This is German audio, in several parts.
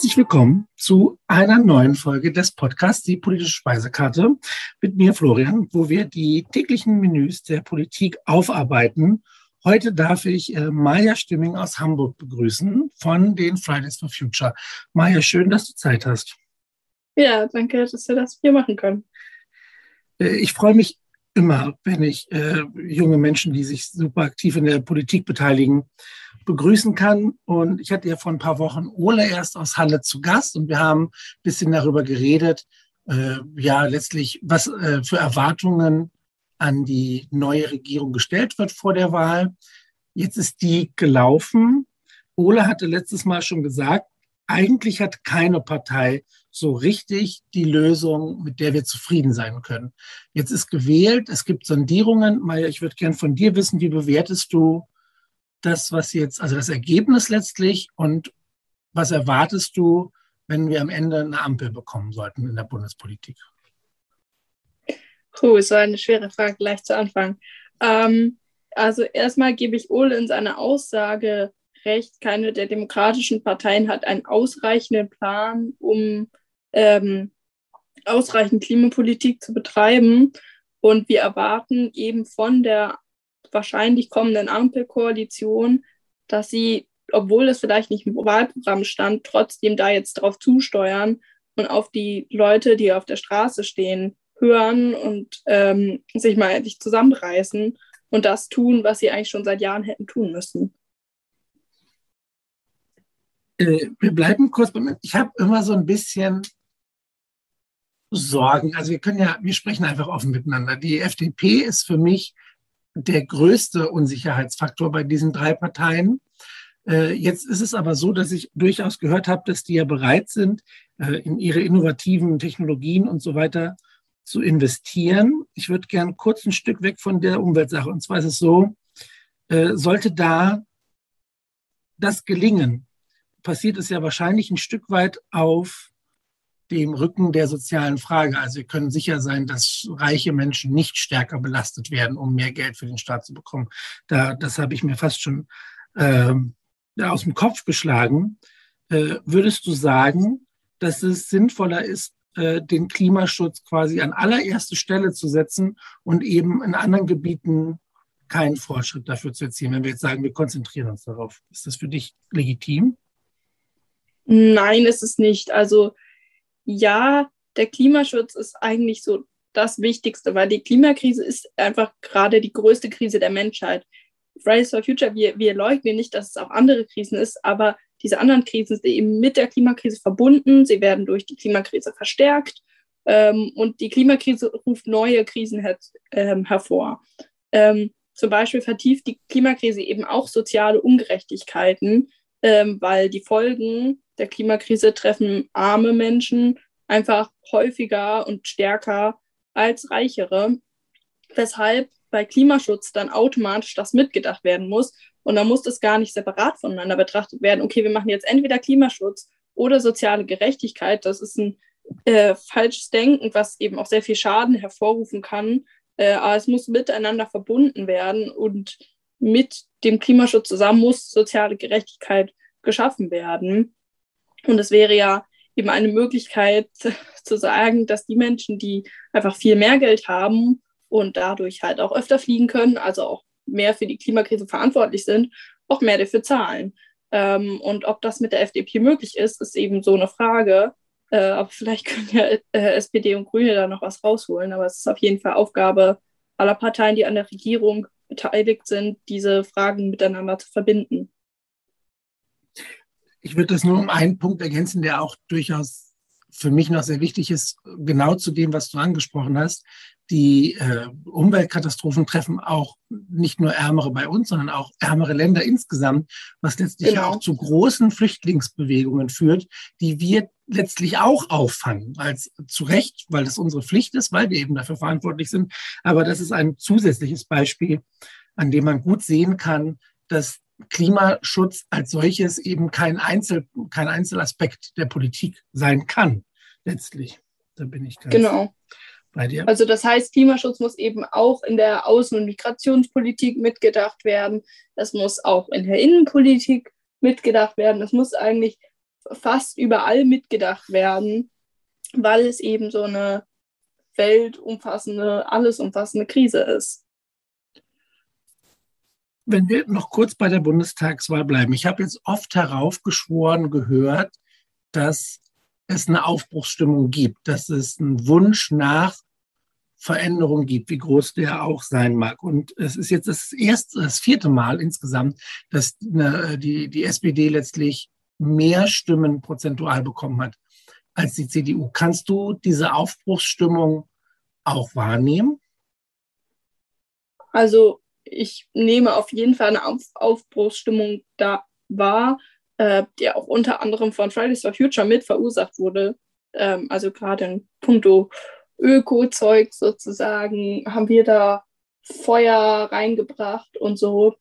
Herzlich willkommen zu einer neuen Folge des Podcasts Die politische Speisekarte mit mir Florian, wo wir die täglichen Menüs der Politik aufarbeiten. Heute darf ich äh, Maja Stimming aus Hamburg begrüßen von den Fridays for Future. Maja, schön, dass du Zeit hast. Ja, danke, dass wir das hier machen können. Äh, ich freue mich immer, wenn ich äh, junge Menschen, die sich super aktiv in der Politik beteiligen, begrüßen kann. Und ich hatte ja vor ein paar Wochen Ole erst aus Halle zu Gast und wir haben ein bisschen darüber geredet, äh, ja, letztlich, was äh, für Erwartungen an die neue Regierung gestellt wird vor der Wahl. Jetzt ist die gelaufen. Ole hatte letztes Mal schon gesagt, eigentlich hat keine Partei so richtig die Lösung, mit der wir zufrieden sein können. Jetzt ist gewählt, es gibt Sondierungen. Maja, ich würde gern von dir wissen, wie bewertest du das, was jetzt, also das Ergebnis letztlich und was erwartest du, wenn wir am Ende eine Ampel bekommen sollten in der Bundespolitik? Puh, so eine schwere Frage gleich zu Anfang. Ähm, also erstmal gebe ich Ole in seiner Aussage recht, keine der demokratischen Parteien hat einen ausreichenden Plan, um ähm, ausreichend Klimapolitik zu betreiben. Und wir erwarten eben von der wahrscheinlich kommenden Ampelkoalition, dass sie, obwohl es vielleicht nicht im Wahlprogramm stand, trotzdem da jetzt drauf zusteuern und auf die Leute, die auf der Straße stehen, hören und ähm, sich mal endlich zusammenreißen und das tun, was sie eigentlich schon seit Jahren hätten tun müssen. Äh, wir bleiben kurz beim. Ich habe immer so ein bisschen Sorgen. Also wir können ja, wir sprechen einfach offen miteinander. Die FDP ist für mich der größte Unsicherheitsfaktor bei diesen drei Parteien. Äh, jetzt ist es aber so, dass ich durchaus gehört habe, dass die ja bereit sind, äh, in ihre innovativen Technologien und so weiter zu investieren. Ich würde gern kurz ein Stück weg von der Umweltsache. Und zwar ist es so, äh, sollte da das gelingen, passiert es ja wahrscheinlich ein Stück weit auf dem Rücken der sozialen Frage. Also wir können sicher sein, dass reiche Menschen nicht stärker belastet werden, um mehr Geld für den Staat zu bekommen. Da, das habe ich mir fast schon äh, aus dem Kopf geschlagen. Äh, würdest du sagen, dass es sinnvoller ist, äh, den Klimaschutz quasi an allererste Stelle zu setzen und eben in anderen Gebieten keinen Fortschritt dafür zu erzielen, wenn wir jetzt sagen, wir konzentrieren uns darauf. Ist das für dich legitim? Nein, ist es nicht. Also ja, der Klimaschutz ist eigentlich so das Wichtigste, weil die Klimakrise ist einfach gerade die größte Krise der Menschheit. Fridays for Future, wir, wir leugnen nicht, dass es auch andere Krisen ist, aber diese anderen Krisen sind eben mit der Klimakrise verbunden. Sie werden durch die Klimakrise verstärkt. Ähm, und die Klimakrise ruft neue Krisen her ähm, hervor. Ähm, zum Beispiel vertieft die Klimakrise eben auch soziale Ungerechtigkeiten, ähm, weil die Folgen der Klimakrise treffen arme Menschen einfach häufiger und stärker als reichere, weshalb bei Klimaschutz dann automatisch das mitgedacht werden muss. Und da muss das gar nicht separat voneinander betrachtet werden. Okay, wir machen jetzt entweder Klimaschutz oder soziale Gerechtigkeit. Das ist ein äh, falsches Denken, was eben auch sehr viel Schaden hervorrufen kann. Äh, aber es muss miteinander verbunden werden und mit dem Klimaschutz zusammen muss soziale Gerechtigkeit geschaffen werden. Und es wäre ja eben eine Möglichkeit zu sagen, dass die Menschen, die einfach viel mehr Geld haben und dadurch halt auch öfter fliegen können, also auch mehr für die Klimakrise verantwortlich sind, auch mehr dafür zahlen. Ähm, und ob das mit der FDP möglich ist, ist eben so eine Frage. Äh, aber vielleicht können ja äh, SPD und Grüne da noch was rausholen. Aber es ist auf jeden Fall Aufgabe aller Parteien, die an der Regierung beteiligt sind, diese Fragen miteinander zu verbinden. Ich würde das nur um einen Punkt ergänzen, der auch durchaus für mich noch sehr wichtig ist, genau zu dem, was du angesprochen hast. Die äh, Umweltkatastrophen treffen auch nicht nur Ärmere bei uns, sondern auch ärmere Länder insgesamt, was letztlich genau. auch zu großen Flüchtlingsbewegungen führt, die wir letztlich auch auffangen, als zu Recht, weil das unsere Pflicht ist, weil wir eben dafür verantwortlich sind. Aber das ist ein zusätzliches Beispiel, an dem man gut sehen kann, dass Klimaschutz als solches eben kein, Einzel, kein Einzelaspekt der Politik sein kann, letztlich. Da bin ich ganz genau. bei dir. Also das heißt, Klimaschutz muss eben auch in der Außen- und Migrationspolitik mitgedacht werden. Das muss auch in der Innenpolitik mitgedacht werden. Das muss eigentlich fast überall mitgedacht werden, weil es eben so eine weltumfassende, alles umfassende Krise ist. Wenn wir noch kurz bei der Bundestagswahl bleiben. Ich habe jetzt oft heraufgeschworen gehört, dass es eine Aufbruchsstimmung gibt, dass es einen Wunsch nach Veränderung gibt, wie groß der auch sein mag. Und es ist jetzt das erste, das vierte Mal insgesamt, dass die, die SPD letztlich mehr Stimmen prozentual bekommen hat als die CDU. Kannst du diese Aufbruchsstimmung auch wahrnehmen? Also ich nehme auf jeden Fall eine Auf Aufbruchsstimmung da wahr, äh, die auch unter anderem von Fridays for Future mit verursacht wurde. Ähm, also gerade in puncto Öko-Zeug sozusagen haben wir da Feuer reingebracht und so.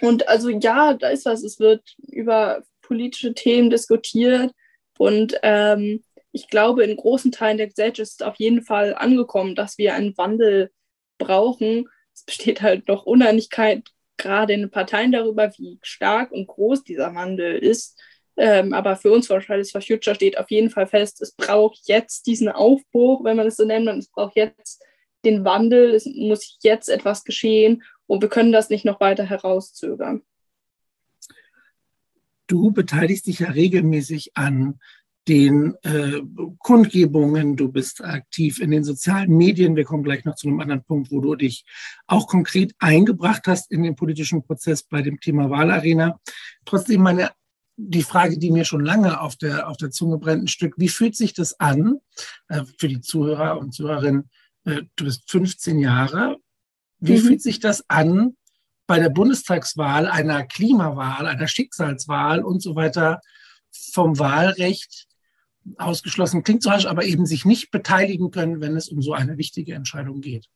Und also ja, da ist was. Es wird über politische Themen diskutiert und ähm, ich glaube, in großen Teilen der Gesellschaft ist auf jeden Fall angekommen, dass wir einen Wandel brauchen. Es besteht halt noch Uneinigkeit gerade in den Parteien darüber, wie stark und groß dieser Wandel ist. Ähm, aber für uns von Fridays for Future steht auf jeden Fall fest, es braucht jetzt diesen Aufbruch, wenn man es so nennt, und es braucht jetzt den Wandel, es muss jetzt etwas geschehen und wir können das nicht noch weiter herauszögern. Du beteiligst dich ja regelmäßig an den äh, Kundgebungen, du bist aktiv in den sozialen Medien. Wir kommen gleich noch zu einem anderen Punkt, wo du dich auch konkret eingebracht hast in den politischen Prozess bei dem Thema Wahlarena. Trotzdem meine die Frage, die mir schon lange auf der, auf der Zunge brennt, ein Stück, wie fühlt sich das an äh, für die Zuhörer und Zuhörerinnen? Äh, du bist 15 Jahre. Wie mhm. fühlt sich das an, bei der Bundestagswahl, einer Klimawahl, einer Schicksalswahl und so weiter vom Wahlrecht ausgeschlossen klingt so aber eben sich nicht beteiligen können, wenn es um so eine wichtige Entscheidung geht?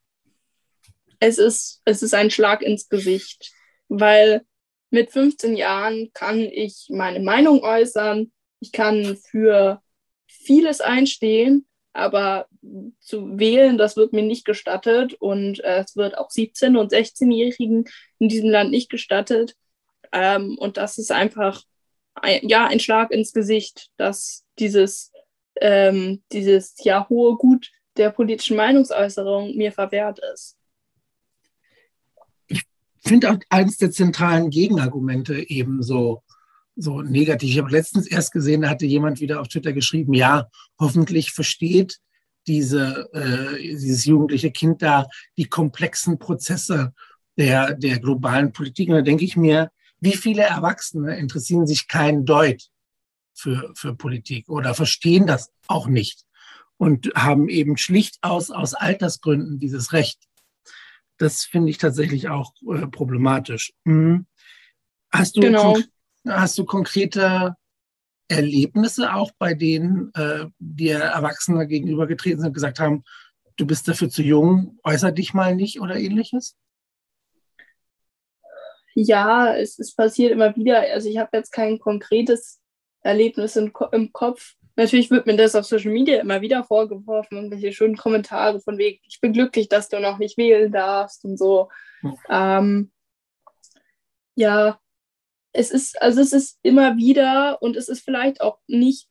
Es ist, es ist ein Schlag ins Gesicht, weil mit 15 Jahren kann ich meine Meinung äußern, ich kann für vieles einstehen, aber zu wählen, das wird mir nicht gestattet und es wird auch 17- und 16-Jährigen in diesem Land nicht gestattet. Ähm, und das ist einfach ein, ja, ein Schlag ins Gesicht, dass dieses, ähm, dieses ja hohe Gut der politischen Meinungsäußerung mir verwehrt ist finde auch eines der zentralen Gegenargumente eben so, so negativ. Ich habe letztens erst gesehen, da hatte jemand wieder auf Twitter geschrieben, ja, hoffentlich versteht diese, äh, dieses jugendliche Kind da die komplexen Prozesse der, der globalen Politik. Und da denke ich mir, wie viele Erwachsene interessieren sich kein Deut für, für Politik oder verstehen das auch nicht und haben eben schlicht aus, aus Altersgründen dieses Recht das finde ich tatsächlich auch äh, problematisch. Mhm. Hast, du genau. hast du konkrete Erlebnisse auch, bei denen äh, dir Erwachsene gegenübergetreten sind und gesagt haben, du bist dafür zu jung, äußer dich mal nicht oder ähnliches? Ja, es, es passiert immer wieder. Also ich habe jetzt kein konkretes Erlebnis im, im Kopf, Natürlich wird mir das auf Social Media immer wieder vorgeworfen, irgendwelche schönen Kommentare von wegen, ich bin glücklich, dass du noch nicht wählen darfst und so. Mhm. Ähm, ja, es ist, also es ist immer wieder und es ist vielleicht auch nicht,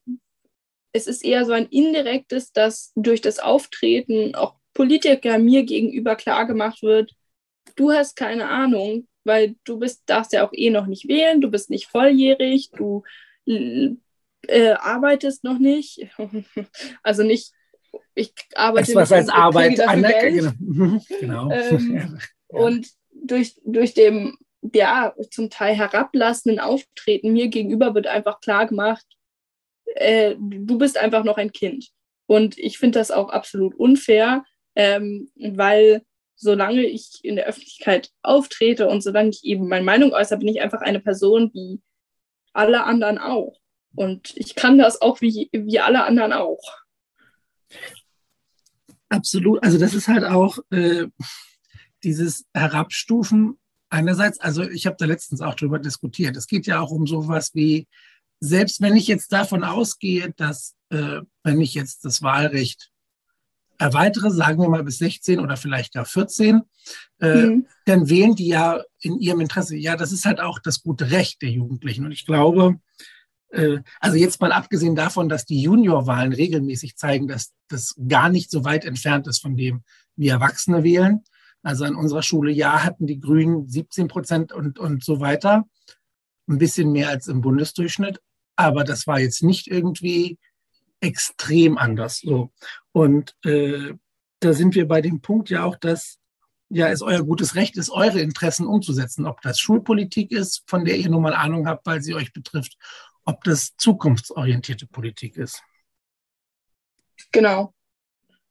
es ist eher so ein indirektes, dass durch das Auftreten auch Politiker mir gegenüber klar gemacht wird, du hast keine Ahnung, weil du bist, darfst ja auch eh noch nicht wählen, du bist nicht volljährig, du äh, arbeitest noch nicht. also nicht, ich arbeite das, was als Arbeit anerkennt. Genau. Mhm, genau. Ähm, ja. Und durch, durch dem ja, zum Teil herablassenden Auftreten mir gegenüber wird einfach klar gemacht, äh, du bist einfach noch ein Kind. Und ich finde das auch absolut unfair, ähm, weil solange ich in der Öffentlichkeit auftrete und solange ich eben meine Meinung äußere, bin ich einfach eine Person wie alle anderen auch. Und ich kann das auch wie, wie alle anderen auch. Absolut. Also das ist halt auch äh, dieses Herabstufen einerseits, also ich habe da letztens auch drüber diskutiert. Es geht ja auch um sowas wie, selbst wenn ich jetzt davon ausgehe, dass äh, wenn ich jetzt das Wahlrecht erweitere, sagen wir mal bis 16 oder vielleicht gar 14, äh, mhm. dann wählen die ja in ihrem Interesse. Ja, das ist halt auch das gute Recht der Jugendlichen. Und ich glaube, äh, also jetzt mal abgesehen davon, dass die Juniorwahlen regelmäßig zeigen, dass das gar nicht so weit entfernt ist von dem, wie Erwachsene wählen. Also an unserer Schule, ja, hatten die Grünen 17 Prozent und, und so weiter. Ein bisschen mehr als im Bundesdurchschnitt. Aber das war jetzt nicht irgendwie extrem anders. So. Und äh, da sind wir bei dem Punkt ja auch, dass ja es euer gutes Recht ist, eure Interessen umzusetzen. Ob das Schulpolitik ist, von der ihr nun mal Ahnung habt, weil sie euch betrifft, ob das zukunftsorientierte Politik ist. Genau.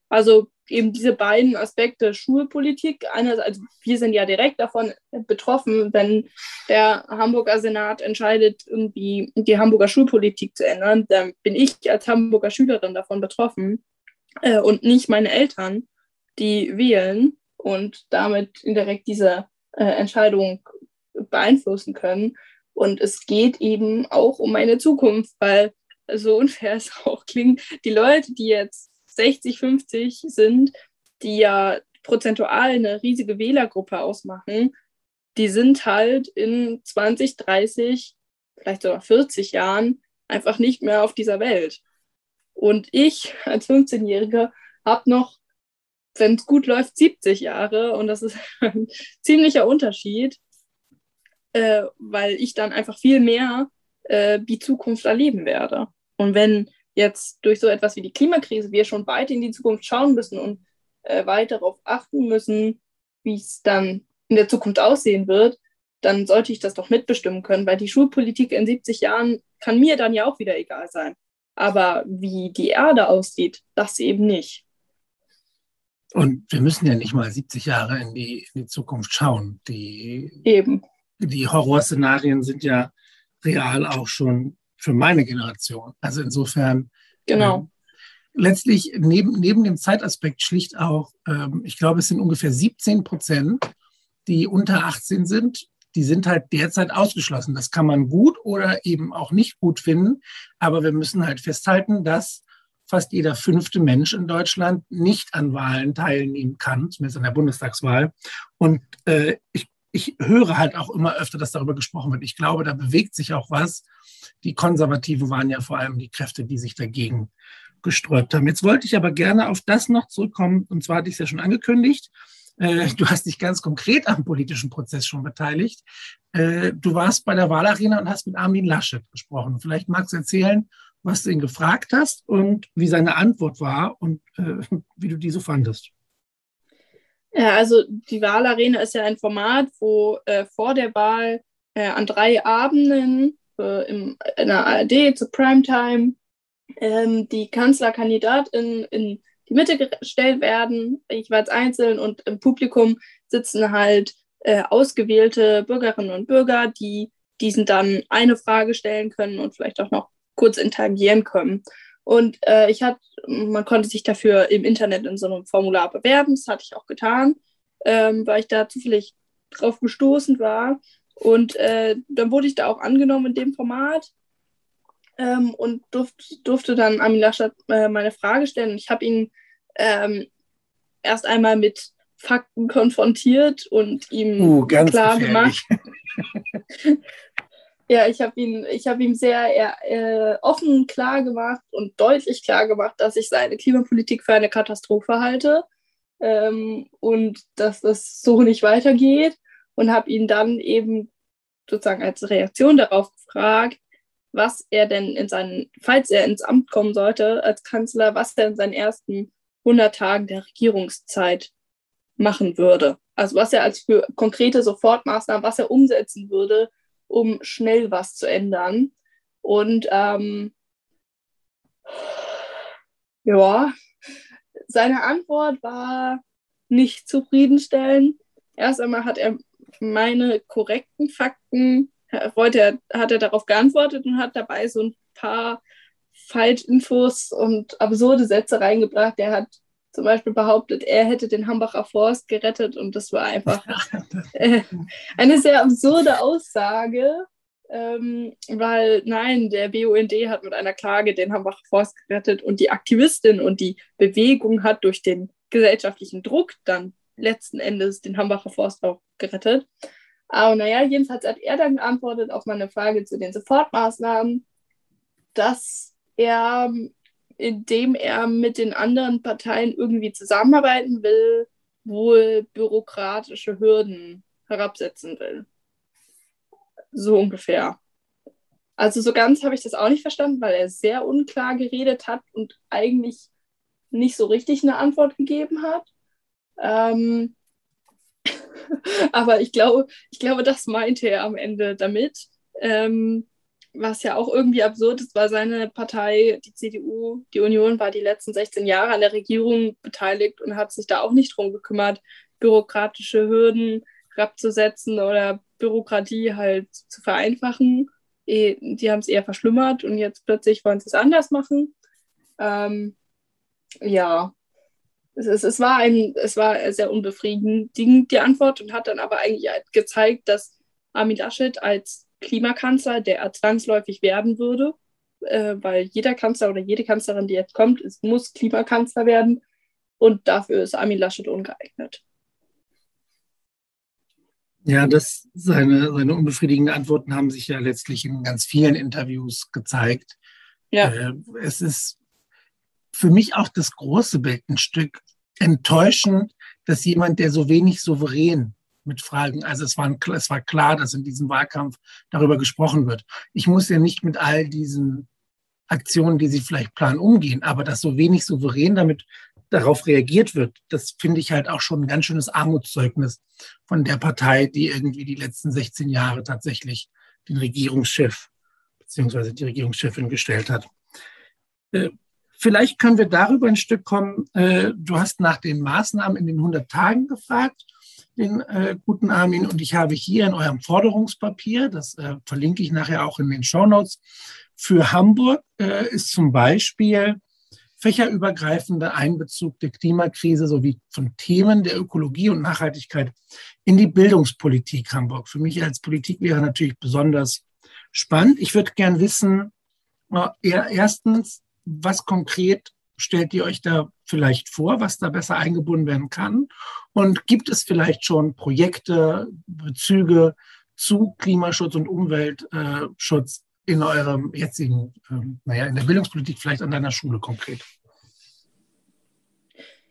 Also eben diese beiden Aspekte Schulpolitik. Einerseits, also wir sind ja direkt davon betroffen, wenn der Hamburger Senat entscheidet, irgendwie die Hamburger Schulpolitik zu ändern, dann bin ich als Hamburger Schülerin davon betroffen äh, und nicht meine Eltern, die wählen und damit indirekt diese äh, Entscheidung beeinflussen können. Und es geht eben auch um meine Zukunft, weil so unfair es auch klingt, die Leute, die jetzt 60, 50 sind, die ja prozentual eine riesige Wählergruppe ausmachen, die sind halt in 20, 30, vielleicht sogar 40 Jahren einfach nicht mehr auf dieser Welt. Und ich als 15-Jährige habe noch, wenn es gut läuft, 70 Jahre. Und das ist ein ziemlicher Unterschied, äh, weil ich dann einfach viel mehr äh, die Zukunft erleben werde. Und wenn jetzt durch so etwas wie die Klimakrise wir schon weit in die Zukunft schauen müssen und äh, weit darauf achten müssen, wie es dann in der Zukunft aussehen wird, dann sollte ich das doch mitbestimmen können, weil die Schulpolitik in 70 Jahren kann mir dann ja auch wieder egal sein. Aber wie die Erde aussieht, das eben nicht. Und wir müssen ja nicht mal 70 Jahre in die, in die Zukunft schauen. Die, eben. Die Horrorszenarien sind ja real auch schon für meine Generation. Also insofern. Genau. Äh, letztlich neben, neben dem Zeitaspekt schlicht auch, ähm, ich glaube, es sind ungefähr 17 Prozent, die unter 18 sind. Die sind halt derzeit ausgeschlossen. Das kann man gut oder eben auch nicht gut finden. Aber wir müssen halt festhalten, dass fast jeder fünfte Mensch in Deutschland nicht an Wahlen teilnehmen kann, zumindest an der Bundestagswahl. Und äh, ich ich höre halt auch immer öfter, dass darüber gesprochen wird. Ich glaube, da bewegt sich auch was. Die Konservativen waren ja vor allem die Kräfte, die sich dagegen gesträubt haben. Jetzt wollte ich aber gerne auf das noch zurückkommen. Und zwar hatte ich es ja schon angekündigt. Äh, du hast dich ganz konkret am politischen Prozess schon beteiligt. Äh, du warst bei der Wahlarena und hast mit Armin Laschet gesprochen. Vielleicht magst du erzählen, was du ihn gefragt hast und wie seine Antwort war und äh, wie du diese fandest. Ja, also die Wahlarena ist ja ein Format, wo vor der Wahl an drei Abenden äh, im, in der ARD zu Primetime ähm, die Kanzlerkandidatin in die Mitte gestellt werden, jeweils einzeln und im Publikum sitzen halt äh, ausgewählte Bürgerinnen und Bürger, die diesen dann eine Frage stellen können und vielleicht auch noch kurz interagieren können. Und äh, ich hatte, man konnte sich dafür im Internet in so einem Formular bewerben. Das hatte ich auch getan, ähm, weil ich da zufällig drauf gestoßen war. Und äh, dann wurde ich da auch angenommen in dem Format ähm, und durft, durfte dann Armin Laschet äh, meine Frage stellen. Ich habe ihn ähm, erst einmal mit Fakten konfrontiert und ihm uh, klar gefährlich. gemacht, Ja, ich habe ihn, ich habe ihm sehr äh, offen klar gemacht und deutlich klar gemacht, dass ich seine Klimapolitik für eine Katastrophe halte ähm, und dass das so nicht weitergeht und habe ihn dann eben sozusagen als Reaktion darauf gefragt, was er denn in seinen, falls er ins Amt kommen sollte als Kanzler, was er in seinen ersten 100 Tagen der Regierungszeit machen würde. Also was er als für konkrete Sofortmaßnahmen, was er umsetzen würde, um schnell was zu ändern. Und ähm, ja, seine Antwort war nicht zufriedenstellend. Erst einmal hat er meine korrekten Fakten, wollte er, hat er darauf geantwortet und hat dabei so ein paar Falschinfos und absurde Sätze reingebracht. Er hat zum Beispiel behauptet, er hätte den Hambacher Forst gerettet und das war einfach äh, eine sehr absurde Aussage, ähm, weil nein, der BUND hat mit einer Klage den Hambacher Forst gerettet und die Aktivistin und die Bewegung hat durch den gesellschaftlichen Druck dann letzten Endes den Hambacher Forst auch gerettet. Aber naja, jedenfalls hat er dann geantwortet auf meine Frage zu den Sofortmaßnahmen dass er, indem er mit den anderen Parteien irgendwie zusammenarbeiten will, wohl bürokratische Hürden herabsetzen will. So ungefähr. Also so ganz habe ich das auch nicht verstanden, weil er sehr unklar geredet hat und eigentlich nicht so richtig eine Antwort gegeben hat. Ähm, aber ich glaube, ich glaube, das meinte er am Ende damit. Ähm, was ja auch irgendwie absurd ist, weil seine Partei, die CDU, die Union, war die letzten 16 Jahre an der Regierung beteiligt und hat sich da auch nicht drum gekümmert, bürokratische Hürden abzusetzen oder Bürokratie halt zu vereinfachen. Eh, die haben es eher verschlimmert und jetzt plötzlich wollen sie es anders machen. Ähm, ja, es, es, es, war ein, es war sehr unbefriedigend, die Antwort, und hat dann aber eigentlich gezeigt, dass Armin Laschet als Klimakanzler, der er zwangsläufig werden würde, äh, weil jeder Kanzler oder jede Kanzlerin, die jetzt kommt, ist, muss Klimakanzler werden. Und dafür ist Armin Laschet ungeeignet. Ja, das, seine, seine unbefriedigenden Antworten haben sich ja letztlich in ganz vielen Interviews gezeigt. Ja. Äh, es ist für mich auch das große Bild ein Stück enttäuschend, dass jemand, der so wenig souverän mit Fragen. Also es war, es war klar, dass in diesem Wahlkampf darüber gesprochen wird. Ich muss ja nicht mit all diesen Aktionen, die Sie vielleicht planen, umgehen, aber dass so wenig souverän damit darauf reagiert wird, das finde ich halt auch schon ein ganz schönes Armutszeugnis von der Partei, die irgendwie die letzten 16 Jahre tatsächlich den Regierungschef beziehungsweise die Regierungschefin gestellt hat. Vielleicht können wir darüber ein Stück kommen. Äh, du hast nach den Maßnahmen in den 100 Tagen gefragt den äh, guten Armin. Und ich habe hier in eurem Forderungspapier, das äh, verlinke ich nachher auch in den Show Notes, für Hamburg ist zum Beispiel fächerübergreifender Einbezug der Klimakrise sowie von Themen der Ökologie und Nachhaltigkeit in die Bildungspolitik Hamburg. Für mich als Politiklehrer natürlich besonders spannend. Ich würde gern wissen, erstens, was konkret stellt ihr euch da vielleicht vor, was da besser eingebunden werden kann? Und gibt es vielleicht schon Projekte, Bezüge zu Klimaschutz und Umweltschutz in eurem jetzigen, ähm, naja, in der Bildungspolitik, vielleicht an deiner Schule konkret?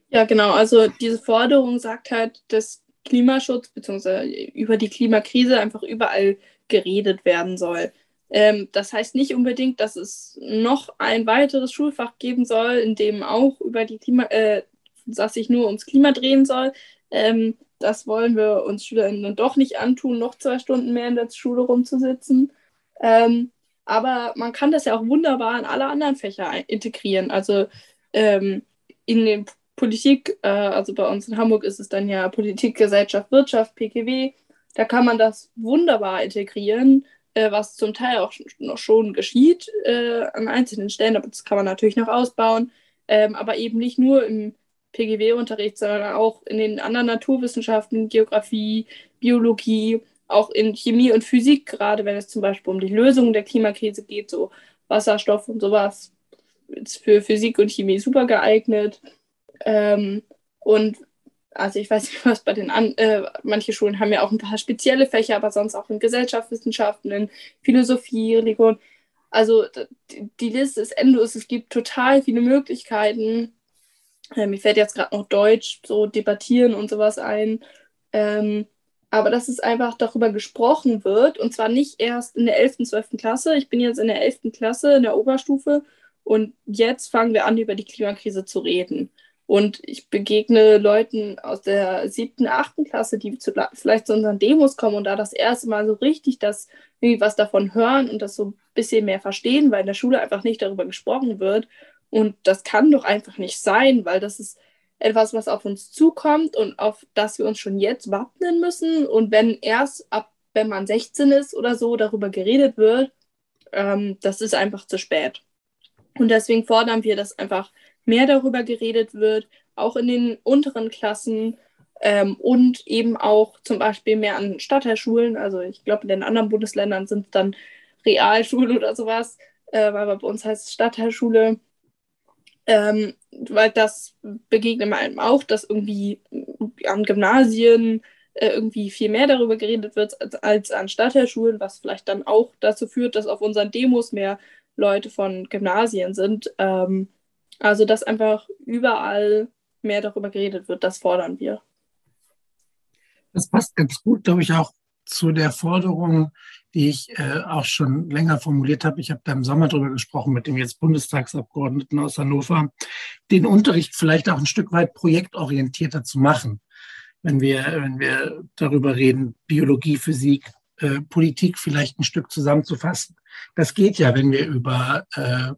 Ja, genau. Also diese Forderung sagt halt, dass Klimaschutz bzw. über die Klimakrise einfach überall geredet werden soll. Ähm, das heißt nicht unbedingt, dass es noch ein weiteres Schulfach geben soll, in dem auch über die Klima, äh, dass sich nur ums Klima drehen soll. Ähm, das wollen wir uns SchülerInnen doch nicht antun, noch zwei Stunden mehr in der Schule rumzusitzen. Ähm, aber man kann das ja auch wunderbar in alle anderen Fächer integrieren. Also ähm, in den Politik, äh, also bei uns in Hamburg ist es dann ja Politik, Gesellschaft, Wirtschaft, PKW. Da kann man das wunderbar integrieren äh, was zum Teil auch noch schon geschieht äh, an einzelnen Stellen, aber das kann man natürlich noch ausbauen, ähm, aber eben nicht nur im PGW-Unterricht, sondern auch in den anderen Naturwissenschaften, Geografie, Biologie, auch in Chemie und Physik, gerade wenn es zum Beispiel um die Lösung der Klimakrise geht, so Wasserstoff und sowas, ist für Physik und Chemie super geeignet. Ähm, und also ich weiß nicht, was bei den an, äh, manche Schulen haben ja auch ein paar spezielle Fächer, aber sonst auch in Gesellschaftswissenschaften, in Philosophie, Religion. Also die Liste ist endlos. Es gibt total viele Möglichkeiten. Äh, mir fällt jetzt gerade noch Deutsch, so debattieren und sowas ein. Ähm, aber dass es einfach darüber gesprochen wird und zwar nicht erst in der 11., 12. Klasse. Ich bin jetzt in der 11. Klasse in der Oberstufe und jetzt fangen wir an, über die Klimakrise zu reden. Und ich begegne Leuten aus der siebten, achten Klasse, die zu, vielleicht zu unseren Demos kommen und da das erste Mal so richtig das irgendwie was davon hören und das so ein bisschen mehr verstehen, weil in der Schule einfach nicht darüber gesprochen wird. Und das kann doch einfach nicht sein, weil das ist etwas, was auf uns zukommt und auf das wir uns schon jetzt wappnen müssen. Und wenn erst ab, wenn man 16 ist oder so, darüber geredet wird, ähm, das ist einfach zu spät. Und deswegen fordern wir das einfach mehr darüber geredet wird, auch in den unteren Klassen ähm, und eben auch zum Beispiel mehr an Stadtteilschulen. Also ich glaube, in den anderen Bundesländern sind es dann Realschulen oder sowas, äh, weil bei uns heißt es Stadtteilschule. Ähm, weil das begegnet einem auch, dass irgendwie an Gymnasien äh, irgendwie viel mehr darüber geredet wird als, als an Stadtteilschulen, was vielleicht dann auch dazu führt, dass auf unseren Demos mehr Leute von Gymnasien sind. Ähm, also, dass einfach überall mehr darüber geredet wird, das fordern wir. Das passt ganz gut, glaube ich, auch zu der Forderung, die ich äh, auch schon länger formuliert habe. Ich habe da im Sommer darüber gesprochen mit dem jetzt Bundestagsabgeordneten aus Hannover, den Unterricht vielleicht auch ein Stück weit projektorientierter zu machen. Wenn wir, wenn wir darüber reden, Biologie, Physik, äh, Politik vielleicht ein Stück zusammenzufassen. Das geht ja, wenn wir über äh,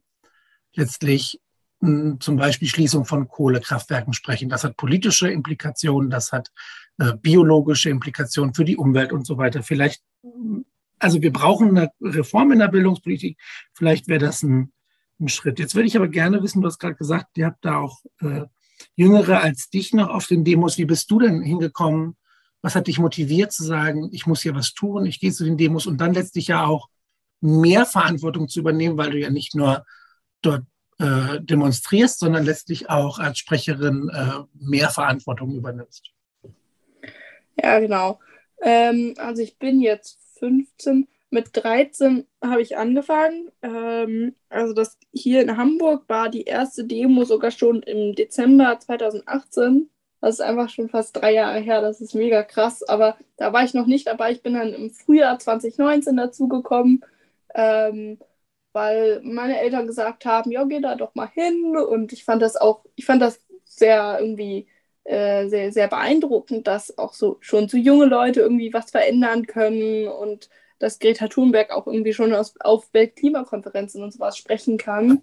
letztlich zum Beispiel Schließung von Kohlekraftwerken sprechen. Das hat politische Implikationen, das hat äh, biologische Implikationen für die Umwelt und so weiter. Vielleicht, also wir brauchen eine Reform in der Bildungspolitik. Vielleicht wäre das ein, ein Schritt. Jetzt würde ich aber gerne wissen, du hast gerade gesagt, ihr habt da auch äh, Jüngere als dich noch auf den Demos. Wie bist du denn hingekommen? Was hat dich motiviert zu sagen, ich muss hier was tun, ich gehe zu den Demos und dann letztlich ja auch mehr Verantwortung zu übernehmen, weil du ja nicht nur dort äh, demonstrierst, sondern letztlich auch als Sprecherin äh, mehr Verantwortung übernimmst. Ja, genau. Ähm, also ich bin jetzt 15. Mit 13 habe ich angefangen. Ähm, also das hier in Hamburg war die erste Demo sogar schon im Dezember 2018. Das ist einfach schon fast drei Jahre her. Das ist mega krass. Aber da war ich noch nicht dabei. Ich bin dann im Frühjahr 2019 dazugekommen. Ähm, weil meine Eltern gesagt haben, ja, geh da doch mal hin. Und ich fand das auch, ich fand das sehr irgendwie äh, sehr, sehr beeindruckend, dass auch so schon so junge Leute irgendwie was verändern können und dass Greta Thunberg auch irgendwie schon aus, auf Weltklimakonferenzen und sowas sprechen kann.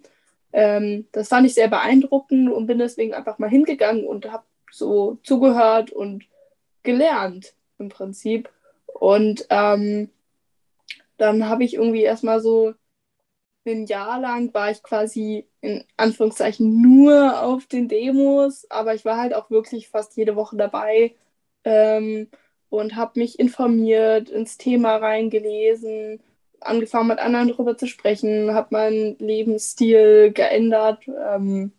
Ähm, das fand ich sehr beeindruckend und bin deswegen einfach mal hingegangen und habe so zugehört und gelernt im Prinzip. Und ähm, dann habe ich irgendwie erstmal so ein Jahr lang war ich quasi in Anführungszeichen nur auf den Demos, aber ich war halt auch wirklich fast jede Woche dabei ähm, und habe mich informiert, ins Thema reingelesen, angefangen mit anderen darüber zu sprechen, habe meinen Lebensstil geändert ähm,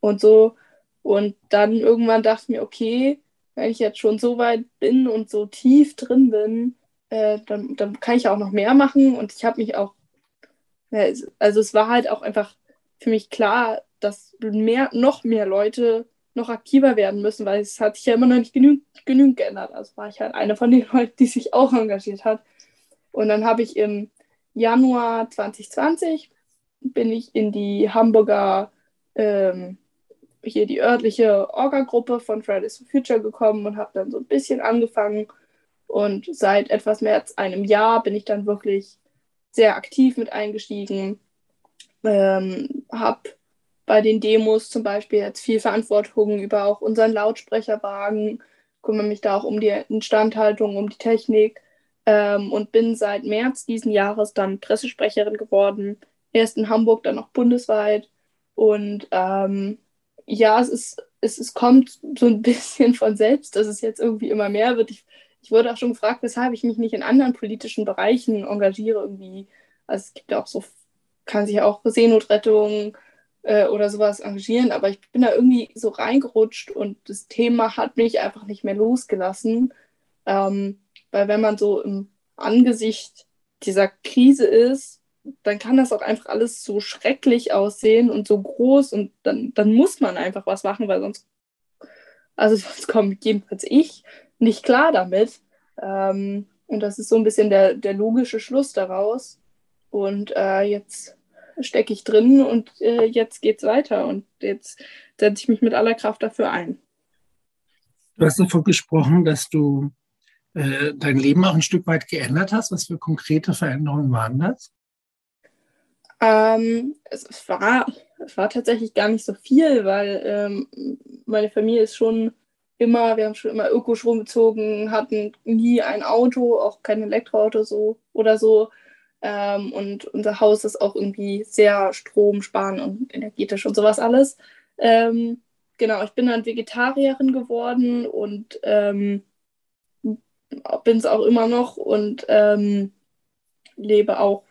und so. Und dann irgendwann dachte ich mir, okay, wenn ich jetzt schon so weit bin und so tief drin bin, äh, dann, dann kann ich auch noch mehr machen. Und ich habe mich auch also es war halt auch einfach für mich klar, dass mehr, noch mehr Leute noch aktiver werden müssen, weil es hat sich ja immer noch nicht genü genügend geändert. Also war ich halt eine von den Leuten, die sich auch engagiert hat. Und dann habe ich im Januar 2020 bin ich in die Hamburger, ähm, hier die örtliche Orga-Gruppe von Fridays for Future gekommen und habe dann so ein bisschen angefangen. Und seit etwas mehr als einem Jahr bin ich dann wirklich sehr aktiv mit eingestiegen. Ähm, habe bei den Demos zum Beispiel jetzt viel Verantwortung über auch unseren Lautsprecherwagen, kümmere mich da auch um die Instandhaltung, um die Technik ähm, und bin seit März diesen Jahres dann Pressesprecherin geworden. Erst in Hamburg, dann auch bundesweit. Und ähm, ja, es, ist, es, es kommt so ein bisschen von selbst, dass es jetzt irgendwie immer mehr wird. Ich ich wurde auch schon gefragt, weshalb ich mich nicht in anderen politischen Bereichen engagiere irgendwie. Also es gibt ja auch so, kann sich auch Seenotrettung äh, oder sowas engagieren, aber ich bin da irgendwie so reingerutscht und das Thema hat mich einfach nicht mehr losgelassen. Ähm, weil wenn man so im Angesicht dieser Krise ist, dann kann das auch einfach alles so schrecklich aussehen und so groß und dann, dann muss man einfach was machen, weil sonst, also sonst kommt jedenfalls ich nicht klar damit. Ähm, und das ist so ein bisschen der, der logische Schluss daraus. Und äh, jetzt stecke ich drin und äh, jetzt es weiter. Und jetzt setze ich mich mit aller Kraft dafür ein. Du hast davon gesprochen, dass du äh, dein Leben auch ein Stück weit geändert hast. Was für konkrete Veränderungen waren das? Ähm, es, war, es war tatsächlich gar nicht so viel, weil ähm, meine Familie ist schon immer, wir haben schon immer Ökostrom bezogen, hatten nie ein Auto, auch kein Elektroauto so oder so. Ähm, und unser Haus ist auch irgendwie sehr stromsparend und energetisch und sowas alles. Ähm, genau, ich bin dann Vegetarierin geworden und ähm, bin es auch immer noch und ähm, lebe auch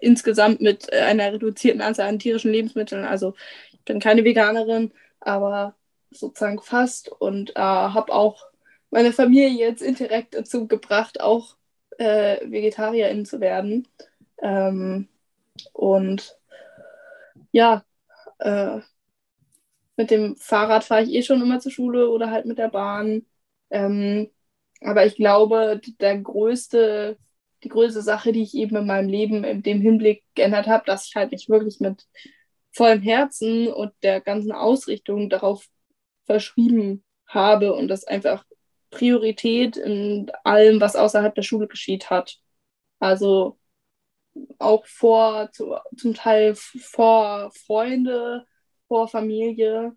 insgesamt mit einer reduzierten Anzahl an tierischen Lebensmitteln. Also ich bin keine Veganerin, aber sozusagen fast und äh, habe auch meine Familie jetzt indirekt dazu gebracht, auch äh, Vegetarierin zu werden. Ähm, Und ja, äh, mit dem Fahrrad fahre ich eh schon immer zur Schule oder halt mit der Bahn. Ähm, aber ich glaube, der größte, die größte Sache, die ich eben in meinem Leben in dem Hinblick geändert habe, dass ich halt mich wirklich mit vollem Herzen und der ganzen Ausrichtung darauf verschrieben habe und das einfach Priorität in allem, was außerhalb der Schule geschieht hat. Also auch vor, zu, zum Teil vor Freunde, vor Familie.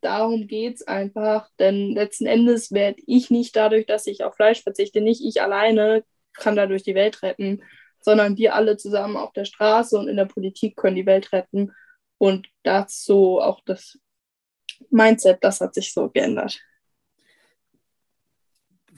Darum geht es einfach, denn letzten Endes werde ich nicht dadurch, dass ich auf Fleisch verzichte, nicht ich alleine kann dadurch die Welt retten, sondern wir alle zusammen auf der Straße und in der Politik können die Welt retten. Und so auch das Mindset, das hat sich so geändert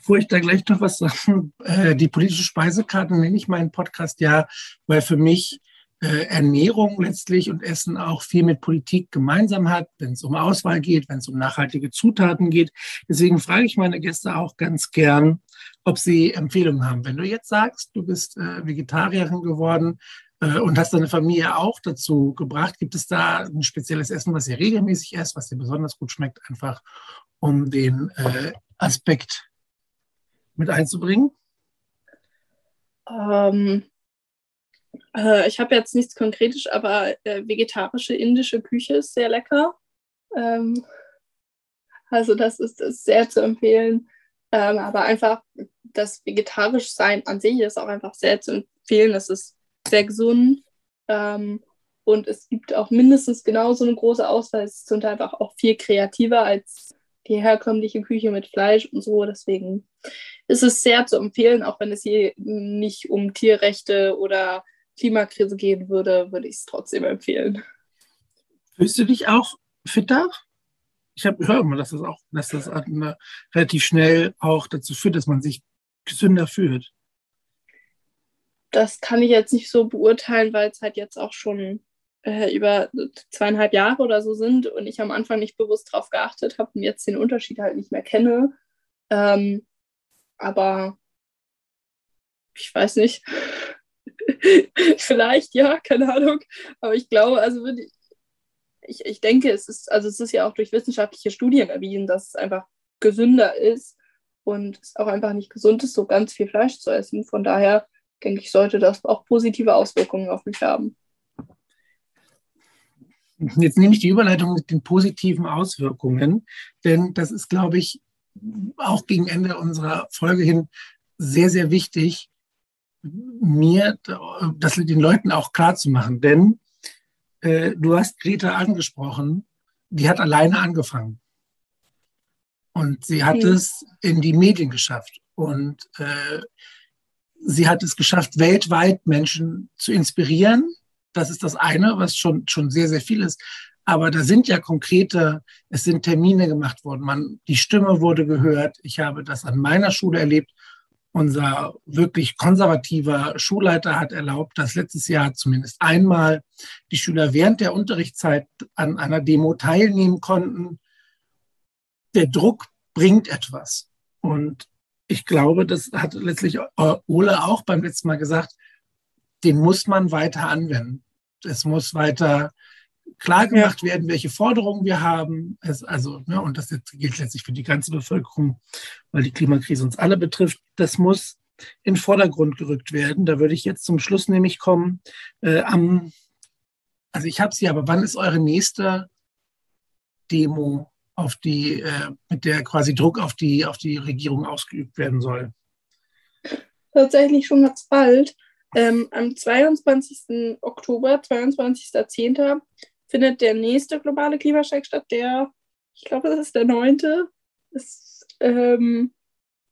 bevor ich da gleich noch was sage, äh, die politische Speisekarte nenne ich meinen Podcast ja, weil für mich äh, Ernährung letztlich und Essen auch viel mit Politik gemeinsam hat, wenn es um Auswahl geht, wenn es um nachhaltige Zutaten geht. Deswegen frage ich meine Gäste auch ganz gern, ob sie Empfehlungen haben. Wenn du jetzt sagst, du bist äh, Vegetarierin geworden, und hast deine Familie auch dazu gebracht. Gibt es da ein spezielles Essen, was ihr regelmäßig esst, was dir besonders gut schmeckt, einfach um den äh, Aspekt mit einzubringen? Ähm, äh, ich habe jetzt nichts Konkretes, aber äh, vegetarische indische Küche ist sehr lecker. Ähm, also das ist, ist sehr zu empfehlen. Ähm, aber einfach das vegetarisch sein an sich ist auch einfach sehr zu empfehlen. Es ist sehr gesund. Ähm, und es gibt auch mindestens genauso eine große Auswahl. Es ist zum Teil einfach auch viel kreativer als die herkömmliche Küche mit Fleisch und so. Deswegen ist es sehr zu empfehlen, auch wenn es hier nicht um Tierrechte oder Klimakrise gehen würde, würde ich es trotzdem empfehlen. Fühlst du dich auch fitter? Ich habe immer, dass das auch, dass das relativ schnell auch dazu führt, dass man sich gesünder fühlt. Das kann ich jetzt nicht so beurteilen, weil es halt jetzt auch schon äh, über zweieinhalb Jahre oder so sind und ich am Anfang nicht bewusst darauf geachtet habe und jetzt den Unterschied halt nicht mehr kenne. Ähm, aber ich weiß nicht. Vielleicht, ja, keine Ahnung. Aber ich glaube, also ich, ich denke, es ist, also es ist ja auch durch wissenschaftliche Studien erwiesen, dass es einfach gesünder ist und es auch einfach nicht gesund ist, so ganz viel Fleisch zu essen. Von daher denke ich, sollte das auch positive Auswirkungen auf mich haben. Jetzt nehme ich die Überleitung mit den positiven Auswirkungen, denn das ist, glaube ich, auch gegen Ende unserer Folge hin sehr, sehr wichtig, mir das den Leuten auch klar zu machen. Denn äh, du hast Greta angesprochen, die hat alleine angefangen. Und sie hat mhm. es in die Medien geschafft. Und äh, sie hat es geschafft, weltweit Menschen zu inspirieren, das ist das eine, was schon, schon sehr, sehr viel ist. Aber da sind ja konkrete, es sind Termine gemacht worden. Man, die Stimme wurde gehört. Ich habe das an meiner Schule erlebt. Unser wirklich konservativer Schulleiter hat erlaubt, dass letztes Jahr zumindest einmal die Schüler während der Unterrichtszeit an einer Demo teilnehmen konnten. Der Druck bringt etwas. Und ich glaube, das hat letztlich Ole auch beim letzten Mal gesagt, den muss man weiter anwenden. Es muss weiter klar gemacht ja. werden, welche Forderungen wir haben. Es, also, ne, und das gilt letztlich für die ganze Bevölkerung, weil die Klimakrise uns alle betrifft. Das muss in den Vordergrund gerückt werden. Da würde ich jetzt zum Schluss nämlich kommen. Äh, am, also ich habe sie, aber wann ist eure nächste Demo, auf die, äh, mit der quasi Druck auf die, auf die Regierung ausgeübt werden soll? Tatsächlich schon ganz bald. Ähm, am 22. Oktober, 22.10. findet der nächste globale Klimastreik statt, der, ich glaube, das ist der neunte. Ähm,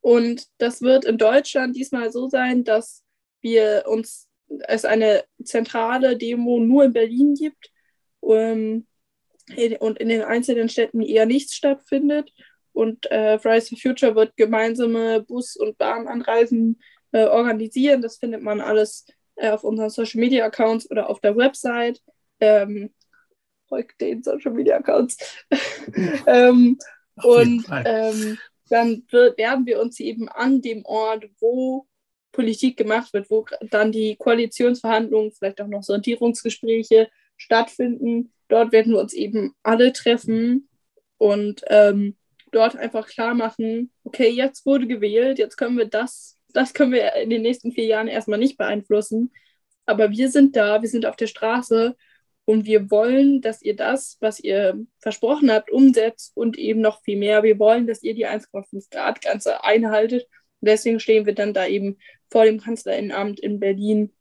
und das wird in Deutschland diesmal so sein, dass wir uns es eine zentrale Demo nur in Berlin gibt um, ähm, und in den einzelnen Städten eher nichts stattfindet. Und äh, Fridays for Future wird gemeinsame Bus- und Bahnanreisen äh, organisieren. Das findet man alles äh, auf unseren Social Media Accounts oder auf der Website. Ähm, folgt den Social Media Accounts. ähm, und ähm, dann wird, werden wir uns eben an dem Ort, wo Politik gemacht wird, wo dann die Koalitionsverhandlungen, vielleicht auch noch Sondierungsgespräche stattfinden. Dort werden wir uns eben alle treffen und ähm, dort einfach klar machen, okay, jetzt wurde gewählt, jetzt können wir das, das können wir in den nächsten vier Jahren erstmal nicht beeinflussen. Aber wir sind da, wir sind auf der Straße und wir wollen, dass ihr das, was ihr versprochen habt, umsetzt und eben noch viel mehr. Wir wollen, dass ihr die 1,5 Grad Grenze einhaltet. Und deswegen stehen wir dann da eben vor dem Kanzlerinnenamt in Berlin.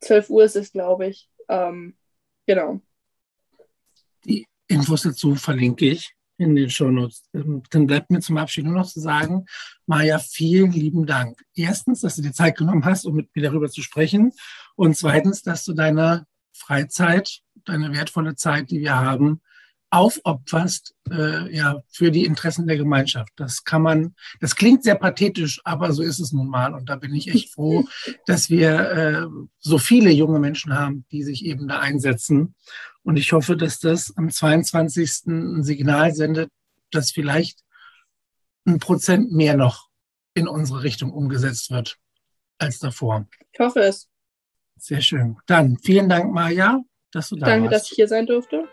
12 Uhr ist es, glaube ich. Ähm, genau. Die Infos dazu verlinke ich in den Shownotes. Ähm, dann bleibt mir zum Abschied nur noch zu sagen, Maja, vielen lieben Dank. Erstens, dass du dir Zeit genommen hast, um mit mir darüber zu sprechen. Und zweitens, dass du deine Freizeit, deine wertvolle Zeit, die wir haben, aufopferst äh, ja, für die Interessen der Gemeinschaft. Das kann man, das klingt sehr pathetisch, aber so ist es nun mal. Und da bin ich echt froh, dass wir äh, so viele junge Menschen haben, die sich eben da einsetzen. Und ich hoffe, dass das am 22. ein Signal sendet, dass vielleicht ein Prozent mehr noch in unsere Richtung umgesetzt wird als davor. Ich hoffe es. Sehr schön. Dann vielen Dank, Maja, dass du da Danke, warst. dass ich hier sein durfte.